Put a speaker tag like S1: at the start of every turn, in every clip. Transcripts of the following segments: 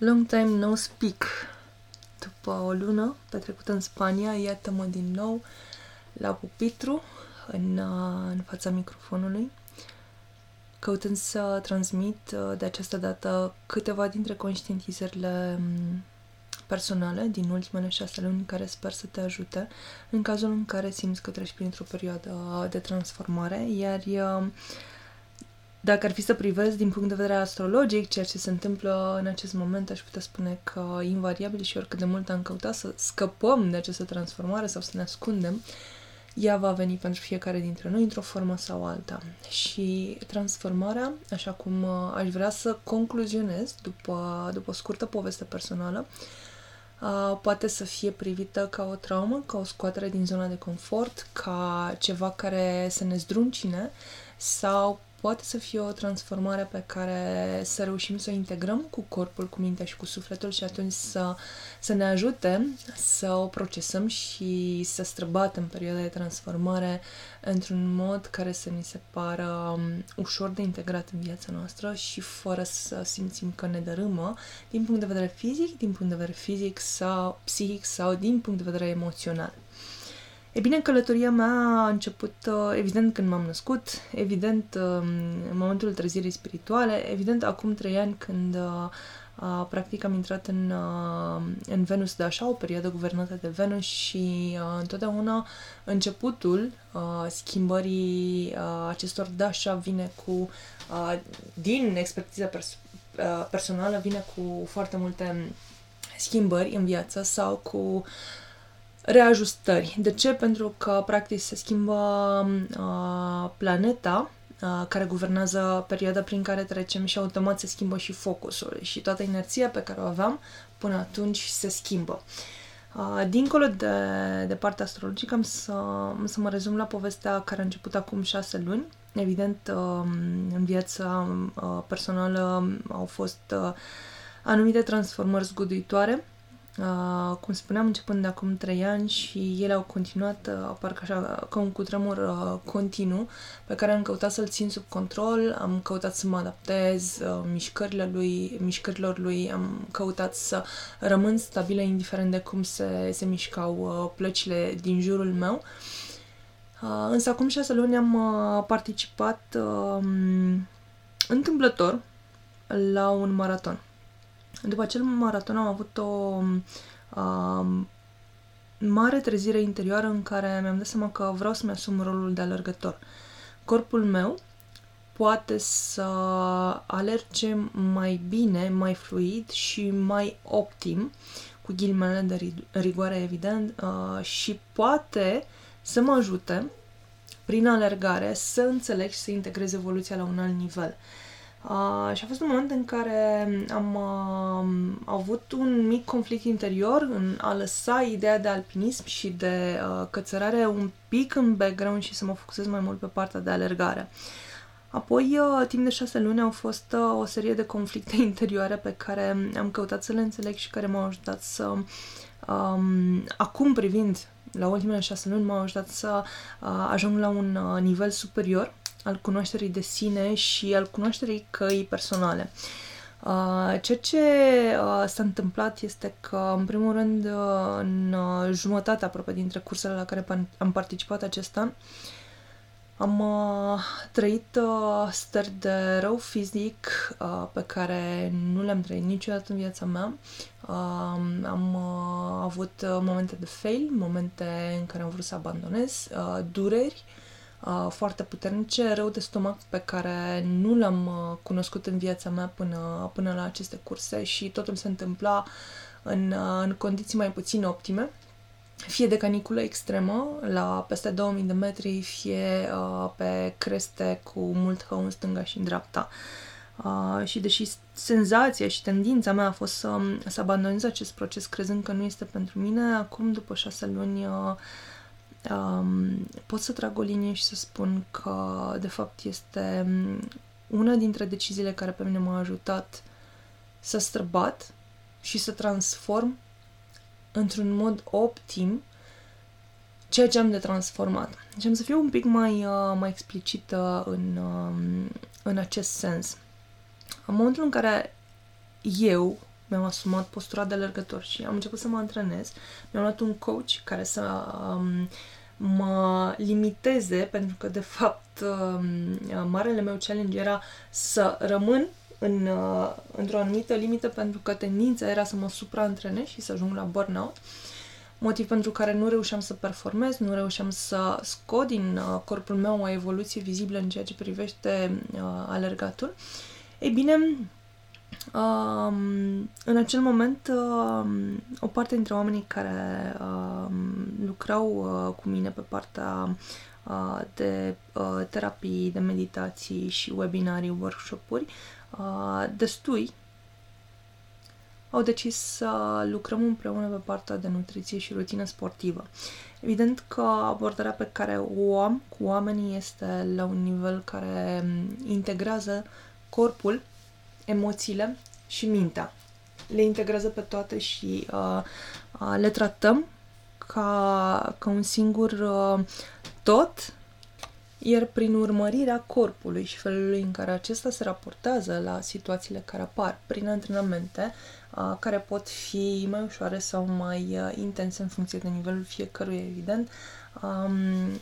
S1: Long time no speak. După o lună petrecută în Spania, iată-mă din nou la pupitru, în, uh, în fața microfonului, căutând să transmit uh, de această dată câteva dintre conștientizările um, personale din ultimele șase luni care sper să te ajute în cazul în care simți că treci printr-o perioadă de transformare, iar uh, dacă ar fi să privesc din punct de vedere astrologic ceea ce se întâmplă în acest moment, aș putea spune că invariabil și oricât de mult am căutat să scăpăm de această transformare sau să ne ascundem, ea va veni pentru fiecare dintre noi într-o formă sau alta. Și transformarea, așa cum uh, aș vrea să concluzionez după, după o scurtă poveste personală, uh, poate să fie privită ca o traumă, ca o scoatere din zona de confort, ca ceva care să ne zdruncine sau poate să fie o transformare pe care să reușim să o integrăm cu corpul, cu mintea și cu sufletul și atunci să, să ne ajute să o procesăm și să străbatem perioada de transformare într-un mod care să ni se pară um, ușor de integrat în viața noastră și fără să simțim că ne dărâmă din punct de vedere fizic, din punct de vedere fizic sau psihic sau din punct de vedere emoțional. E bine, călătoria mea a început, uh, evident, când m-am născut, evident, um, în momentul trezirii spirituale, evident, acum trei ani, când uh, practic am intrat în, uh, în Venus de așa, o perioadă guvernată de Venus și întotdeauna începutul schimbării acestor dașa vine cu, din expertiza pers- personală, vine cu foarte multe schimbări în viață sau cu uh, reajustări. De ce? Pentru că, practic, se schimbă uh, planeta uh, care guvernează perioada prin care trecem și automat se schimbă și focusul și toată inerția pe care o aveam până atunci se schimbă. Uh, dincolo de, de partea astrologică, am să, am să mă rezum la povestea care a început acum șase luni. Evident, uh, în viața uh, personală au fost uh, anumite transformări zguduitoare Uh, cum spuneam, începând de acum trei ani și ele au continuat, uh, parcă așa, ca un cutremur uh, continuu pe care am căutat să-l țin sub control, am căutat să mă adaptez uh, mișcările lui, mișcărilor lui, am căutat să rămân stabilă indiferent de cum se, se mișcau uh, plăcile din jurul meu. Uh, însă acum șase luni am uh, participat uh, întâmplător la un maraton după acel maraton am avut o uh, mare trezire interioară în care mi-am dat seama că vreau să-mi asum rolul de alergător. Corpul meu poate să alerge mai bine, mai fluid și mai optim, cu ghilimele de rigoare, evident, uh, și poate să mă ajute prin alergare să înțeleg și să integrez evoluția la un alt nivel. Uh, Uh, și a fost un moment în care am uh, avut un mic conflict interior în a lăsa ideea de alpinism și de uh, cățărare un pic în background și să mă focusez mai mult pe partea de alergare. Apoi, uh, timp de șase luni, au fost uh, o serie de conflicte interioare pe care am căutat să le înțeleg și care m-au ajutat să, um, acum privind la ultimele șase luni, m-au ajutat să uh, ajung la un uh, nivel superior al cunoașterii de sine și al cunoașterii căii personale. Uh, ceea ce uh, s-a întâmplat este că, în primul rând, uh, în uh, jumătate aproape dintre cursele la care am participat acest an, am uh, trăit uh, stări de rău fizic uh, pe care nu le-am trăit niciodată în viața mea. Uh, am uh, avut uh, momente de fail, momente în care am vrut să abandonez, uh, dureri, uh, uh, foarte puternice, rău de stomac pe care nu l-am uh, cunoscut în viața mea până, până la aceste curse și totul se întâmpla în, uh, în condiții mai puțin optime, fie de caniculă extremă, la peste 2000 de metri, fie uh, pe creste cu mult hău în stânga și în dreapta. Uh, și deși senzația și tendința mea a fost să, să abandonez acest proces crezând că nu este pentru mine, acum, după șase luni, uh, um, pot să trag o linie și să spun că, de fapt, este um, una dintre deciziile care pe mine m-a ajutat să străbat și să transform într-un mod optim ceea ce am de transformat. Și am să fiu un pic mai, uh, mai explicită în, uh, în acest sens. În momentul în care eu mi-am asumat postura de alergător și am început să mă antrenez. Mi-am luat un coach care să um, mă limiteze, pentru că, de fapt, um, marele meu challenge era să rămân în, uh, într-o anumită limită, pentru că tendința era să mă supraantrenez și să ajung la burnout. Motiv pentru care nu reușeam să performez, nu reușeam să scot din uh, corpul meu o evoluție vizibilă în ceea ce privește uh, alergatul. Ei bine, Um, în acel moment, um, o parte dintre oamenii care um, lucrau uh, cu mine pe partea uh, de uh, terapii, de meditații și webinarii, workshop-uri, uh, destui au decis să lucrăm împreună pe partea de nutriție și rutină sportivă. Evident că abordarea pe care o am cu oamenii este la un nivel care um, integrează corpul emoțiile și mintea. Le integrează pe toate și uh, uh, le tratăm ca, ca un singur uh, tot, iar prin urmărirea corpului și felului în care acesta se raportează la situațiile care apar prin antrenamente, uh, care pot fi mai ușoare sau mai uh, intense în funcție de nivelul fiecăruia, evident, um,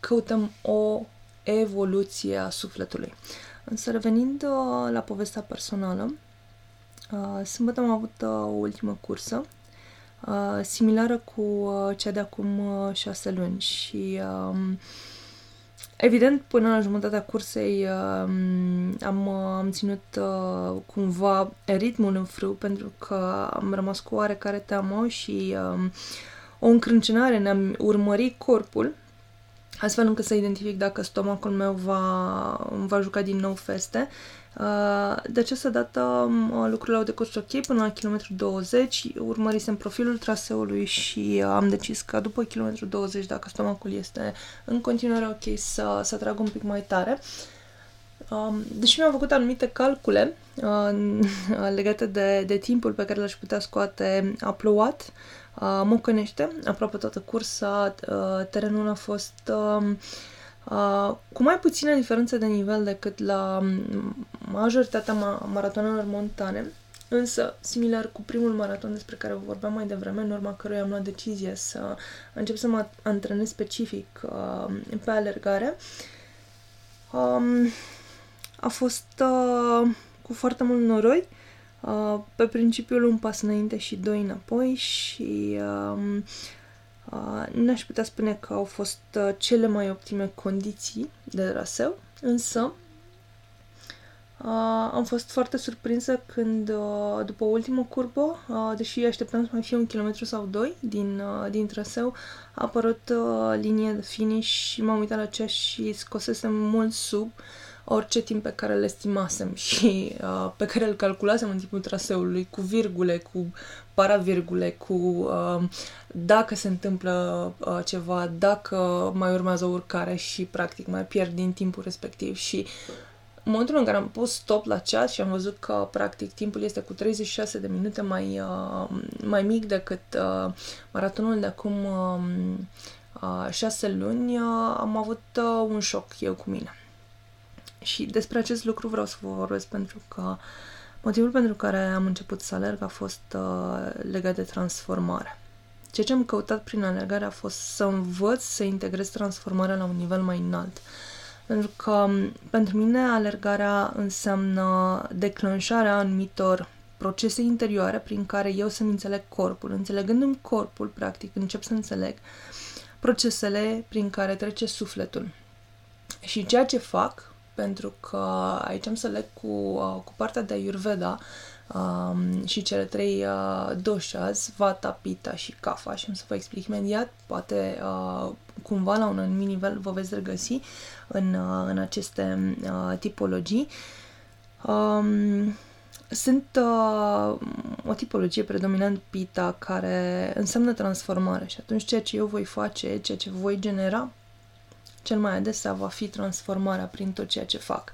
S1: căutăm o evoluție a sufletului. Însă revenind uh, la povestea personală, uh, sâmbătă am avut uh, o ultimă cursă, uh, similară cu uh, cea de acum uh, șase luni și uh, Evident, până la jumătatea cursei uh, am, uh, am ținut uh, cumva ritmul în frâu pentru că am rămas cu oarecare teamă și uh, o încrâncenare ne-am urmărit corpul astfel încât să identific dacă stomacul meu va, va juca din nou feste. Uh, de această dată um, lucrurile au decurs ok până la kilometru 20, urmărisem profilul traseului și uh, am decis că după kilometru 20, dacă stomacul este în continuare ok, să, să trag un pic mai tare. Um, deși mi-am făcut anumite calcule uh, legate de, de timpul pe care l-aș putea scoate upload, uh, Mocănește, aproape toată cursa, uh, terenul a fost uh, uh, cu mai puțină diferență de nivel decât la majoritatea ma- maratonelor montane, însă similar cu primul maraton despre care vorbeam mai devreme, în urma căruia am luat decizie să încep să mă antrenez specific uh, pe alergare, um, a fost uh, cu foarte mult noroi. Uh, pe principiul un pas înainte și doi înapoi și uh, uh, n-aș putea spune că au fost uh, cele mai optime condiții de raseu, însă Uh, am fost foarte surprinsă când, uh, după ultima curbă, uh, deși așteptam să mai fie un kilometru sau doi din, uh, din traseu, a apărut uh, linia de finish și m-am uitat la ceas și scosesem mult sub uh, orice timp pe care le estimasem și uh, pe care îl calculasem în timpul traseului, cu virgule, cu paravirgule, cu uh, dacă se întâmplă uh, ceva, dacă mai urmează o urcare și practic mai pierd din timpul respectiv și în momentul în care am pus stop la ceas și am văzut că practic timpul este cu 36 de minute mai, uh, mai mic decât uh, maratonul de acum uh, 6 luni, uh, am avut uh, un șoc eu cu mine. Și despre acest lucru vreau să vă vorbesc pentru că motivul pentru care am început să alerg a fost uh, legat de transformare. Ceea ce am căutat prin alergare a fost să învăț să integrez transformarea la un nivel mai înalt. Pentru că um, pentru mine alergarea înseamnă declanșarea anumitor procese interioare prin care eu să-mi înțeleg corpul. Înțelegându-mi corpul, practic, încep să înțeleg procesele prin care trece sufletul. Și ceea ce fac pentru că aici am să leg cu, uh, cu partea de Ayurveda um, și cele trei uh, doshas, Vata, Pitta și Kapha și am să vă explic imediat, poate uh, cumva la un anumit nivel vă veți regăsi în, uh, în aceste uh, tipologii. Um, sunt uh, o tipologie predominant pita care înseamnă transformare și atunci ceea ce eu voi face, ceea ce voi genera cel mai adesea va fi transformarea prin tot ceea ce fac.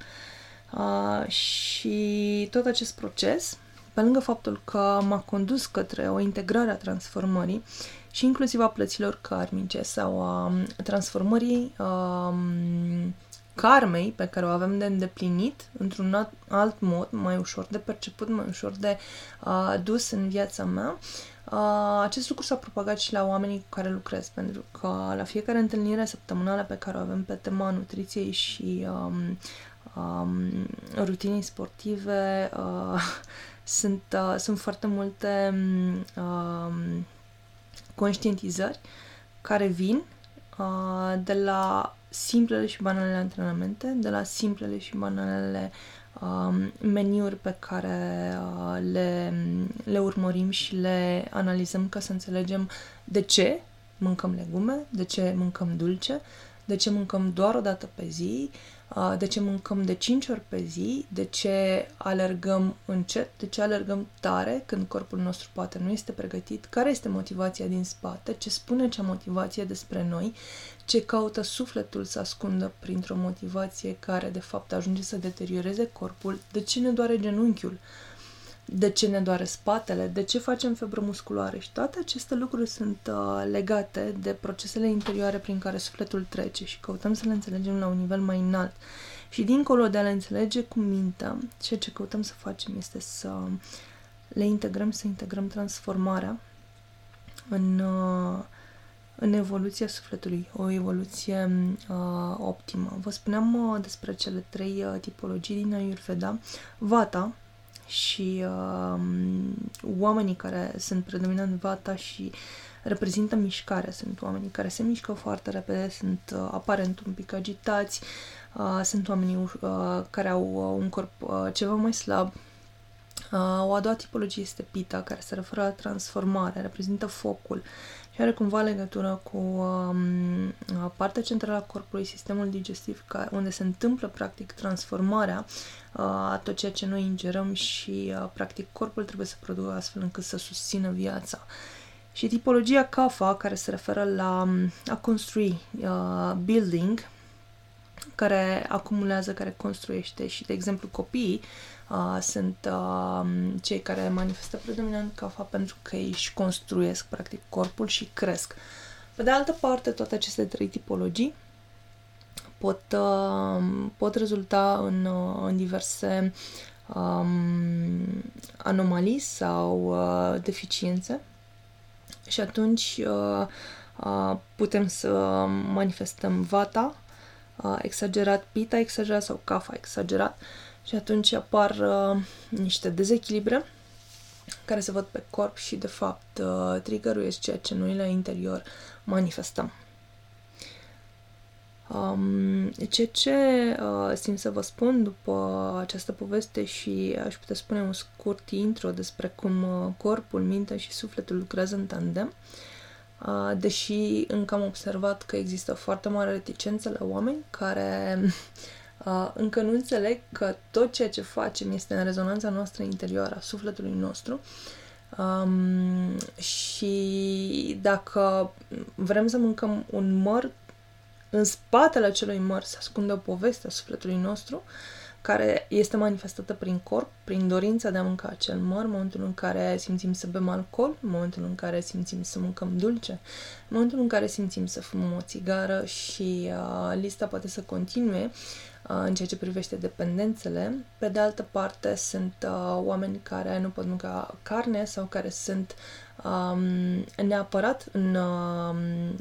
S1: Uh, și tot acest proces, pe lângă faptul că m-a condus către o integrare a transformării și inclusiv a plăților karmice sau a transformării um, karmei pe care o avem de îndeplinit într-un alt mod, mai ușor de perceput, mai ușor de uh, dus în viața mea. Uh, acest lucru s-a propagat și la oamenii cu care lucrez, pentru că la fiecare întâlnire săptămânală pe care o avem pe tema nutriției și um, um, rutinii sportive, uh, sunt, uh, sunt foarte multe um, conștientizări care vin uh, de la simplele și banalele antrenamente, de la simplele și banalele um, meniuri pe care uh, le, le urmărim și le analizăm ca să înțelegem de ce mâncăm legume, de ce mâncăm dulce, de ce mâncăm doar o dată pe zi, de ce mâncăm de 5 ori pe zi, de ce alergăm încet, de ce alergăm tare când corpul nostru poate nu este pregătit, care este motivația din spate, ce spune cea motivație despre noi, ce caută sufletul să ascundă printr-o motivație care de fapt ajunge să deterioreze corpul, de ce ne doare genunchiul, de ce ne doare spatele, de ce facem febră musculoare și toate aceste lucruri sunt uh, legate de procesele interioare prin care sufletul trece și căutăm să le înțelegem la un nivel mai înalt. Și dincolo de a le înțelege cu mintea, ceea ce căutăm să facem este să le integrăm, să integrăm transformarea în, uh, în evoluția sufletului, o evoluție uh, optimă. Vă spuneam uh, despre cele trei uh, tipologii din Ayurveda. Vata, și uh, oamenii care sunt predominant vata și reprezintă mișcare. Sunt oamenii care se mișcă foarte repede, sunt uh, aparent un pic agitați, uh, sunt oamenii uh, care au uh, un corp uh, ceva mai slab. Uh, o a doua tipologie este pita, care se referă la transformare, reprezintă focul și are cumva legătură cu um, partea centrală a corpului, sistemul digestiv, ca, unde se întâmplă practic transformarea uh, a tot ceea ce noi ingerăm și uh, practic corpul trebuie să producă astfel încât să susțină viața. Și tipologia CAFA, care se referă la um, a construi, uh, building, care acumulează, care construiește și, de exemplu, copiii uh, sunt uh, cei care manifestă predominant CAFA pentru că ei își construiesc, practic, corpul și cresc. Pe de altă parte, toate aceste trei tipologii pot, uh, pot rezulta în, uh, în diverse um, anomalii sau uh, deficiențe și atunci uh, uh, putem să manifestăm vata uh, exagerat, pita exagerat sau kafa exagerat și atunci apar uh, niște dezechilibre care se văd pe corp și de fapt uh, triggerul este ceea ce noi la interior manifestăm. Um, ce ce uh, simt să vă spun după această poveste și aș putea spune un scurt intro despre cum uh, corpul, mintea și sufletul lucrează în tandem, uh, deși încă am observat că există foarte mare reticență la oameni care uh, încă nu înțeleg că tot ceea ce facem este în rezonanța noastră interioară, a sufletului nostru, Um, și dacă vrem să mâncăm un măr în spatele acelui măr se ascunde o poveste a sufletului nostru care este manifestată prin corp, prin dorința de a mânca acel măr, în momentul în care simțim să bem alcool, în momentul în care simțim să mâncăm dulce, în momentul în care simțim să fumăm o țigară și uh, lista poate să continue. uh, în ceea ce privește dependențele. Pe de altă parte, sunt uh, oameni care nu pot mânca carne sau care sunt um, neapărat în, um,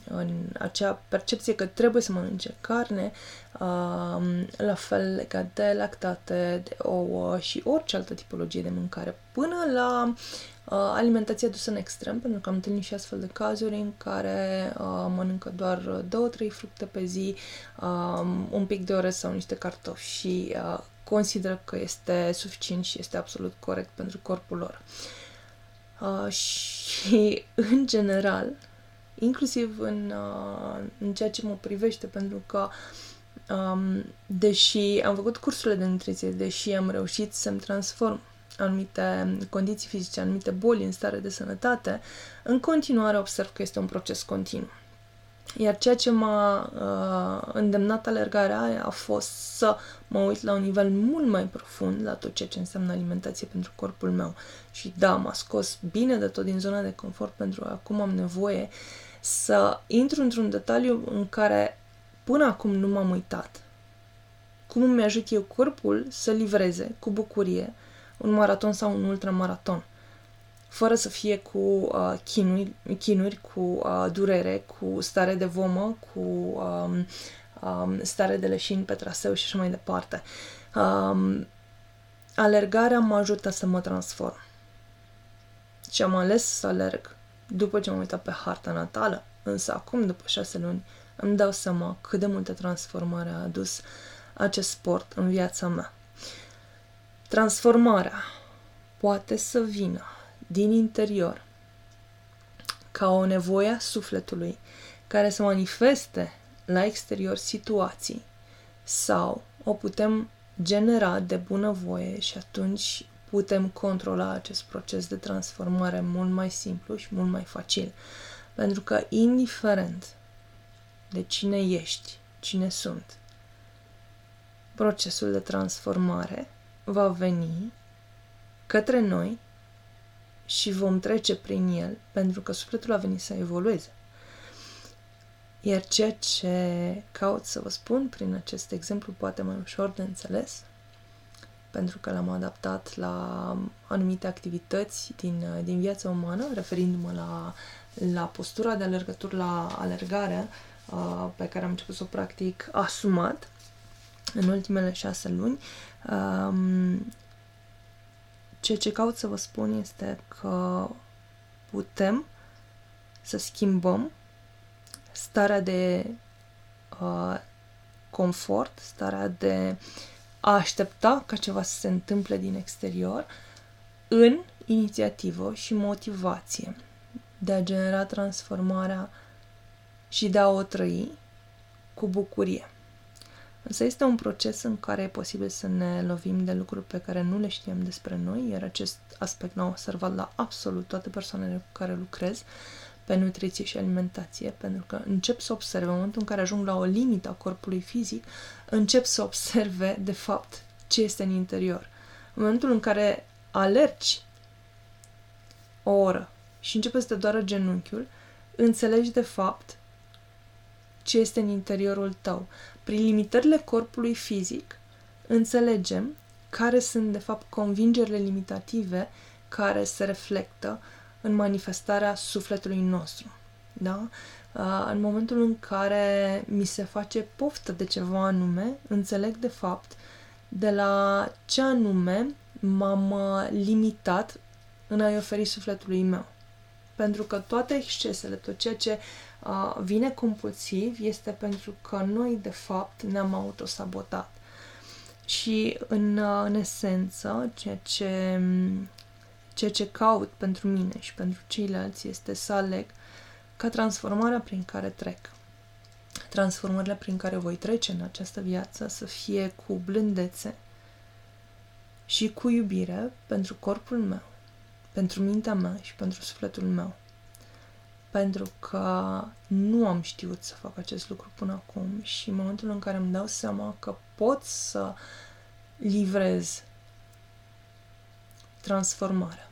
S1: în acea percepție că trebuie să mănânce carne, um, la fel legat de lactate, de ouă și orice altă tipologie de mâncare, până la uh, alimentația dusă în extrem, pentru că am întâlnit și astfel de cazuri în care uh, mănâncă doar două, trei fructe pe zi, uh, un pic de orez sau niște cartofi și uh, consideră că este suficient și este absolut corect pentru corpul lor. Uh, Uh, și, în general, inclusiv în, uh, în ceea ce mă privește, pentru că um, deși am făcut cursurile de nutriție, deși am reușit să-mi transform anumite condiții fizice, anumite boli în stare de sănătate, în continuare observ că este un proces continuu. Iar ceea ce m-a uh, îndemnat alergarea a fost să mă uit la un nivel mult mai profund la tot ceea ce înseamnă alimentație pentru corpul meu. Și da, m-a scos bine de tot din zona de confort pentru că acum am nevoie să intru într-un detaliu în care până acum nu m-am uitat. cum îmi ajut eu corpul să livreze cu bucurie un maraton sau un ultramaraton fără să fie cu uh, chinuri, chinuri, cu uh, durere, cu stare de vomă, cu um, um, stare de leșin pe traseu și așa mai departe. Um, alergarea mă ajută să mă transform. Și am ales să alerg după ce m-am uitat pe harta natală, însă acum, după șase luni, îmi dau seama cât de multe transformare a adus acest sport în viața mea. Transformarea poate să vină din interior ca o nevoie a sufletului care să manifeste la exterior situații sau o putem genera de bunăvoie și atunci putem controla acest proces de transformare mult mai simplu și mult mai facil. Pentru că indiferent de cine ești, cine sunt, procesul de transformare va veni către noi și vom trece prin el pentru că sufletul a venit să evolueze. Iar ceea ce caut să vă spun prin acest exemplu poate mai ușor de înțeles, pentru că l-am adaptat la anumite activități din, din viața umană, referindu-mă la, la postura de alergător, la alergare, uh, pe care am început să o practic asumat în ultimele șase luni. Um, ceea ce caut să vă spun este că putem să schimbăm starea de uh, confort, starea de a aștepta ca ceva să se întâmple din exterior în inițiativă și motivație de a genera transformarea și de a o trăi cu bucurie. Însă este un proces în care e posibil să ne lovim de lucruri pe care nu le știam despre noi, iar acest aspect l-am observat la absolut toate persoanele cu care lucrez pe nutriție și alimentație, pentru că încep să observe, în momentul în care ajung la o limită a corpului fizic, încep să observe, de fapt, ce este în interior. În momentul în care alergi o oră și începe să te doară genunchiul, înțelegi, de fapt, ce este în interiorul tău. Prin limitările corpului fizic, înțelegem care sunt, de fapt, convingerile limitative care se reflectă în manifestarea sufletului nostru. Da? În momentul în care mi se face poftă de ceva anume, înțeleg de fapt de la ce anume m-am limitat în a-i oferi sufletului meu. Pentru că toate excesele, tot ceea ce uh, vine compulsiv este pentru că noi, de fapt, ne-am autosabotat. Și, în, uh, în esență, ceea ce Ceea ce caut pentru mine și pentru ceilalți este să aleg ca transformarea prin care trec, transformările prin care voi trece în această viață să fie cu blândețe și cu iubire pentru corpul meu, pentru mintea mea și pentru sufletul meu. Pentru că nu am știut să fac acest lucru până acum și în momentul în care îmi dau seama că pot să livrez transformarea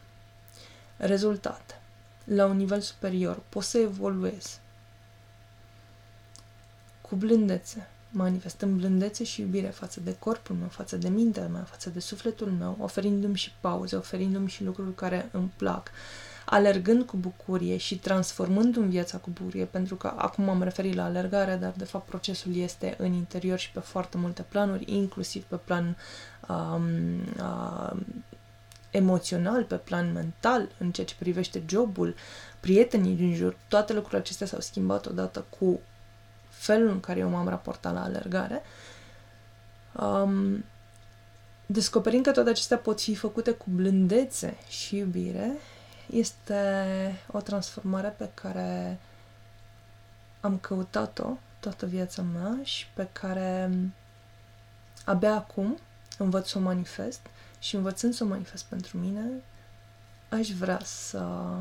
S1: rezultate la un nivel superior, pot să evoluez cu blândețe, manifestând blândețe și iubire față de corpul meu, față de mintea mea, față de sufletul meu, oferindu-mi și pauze, oferindu-mi și lucruri care îmi plac, alergând cu bucurie și transformându-mi viața cu bucurie, pentru că acum am referit la alergare, dar de fapt procesul este în interior și pe foarte multe planuri, inclusiv pe plan um, uh, emoțional, pe plan mental, în ceea ce privește jobul, prietenii din jur, toate lucrurile acestea s-au schimbat odată cu felul în care eu m-am raportat la alergare. Um, descoperind că toate acestea pot fi făcute cu blândețe și iubire, este o transformare pe care am căutat-o toată viața mea și pe care abia acum învăț să o manifest și învățând să o manifest pentru mine, aș vrea să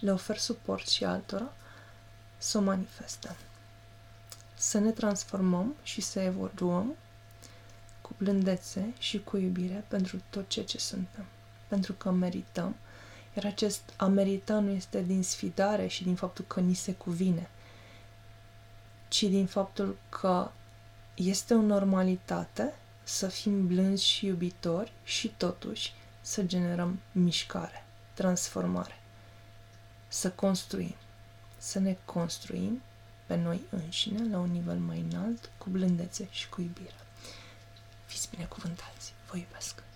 S1: le ofer suport și altora să o manifeste. Să ne transformăm și să evoluăm cu blândețe și cu iubire pentru tot ceea ce suntem. Pentru că merităm. Iar acest a merita nu este din sfidare și din faptul că ni se cuvine, ci din faptul că este o normalitate să fim blânzi și iubitori și totuși să generăm mișcare, transformare, să construim, să ne construim pe noi înșine la un nivel mai înalt, cu blândețe și cu iubire. Fiți binecuvântați! Vă iubesc!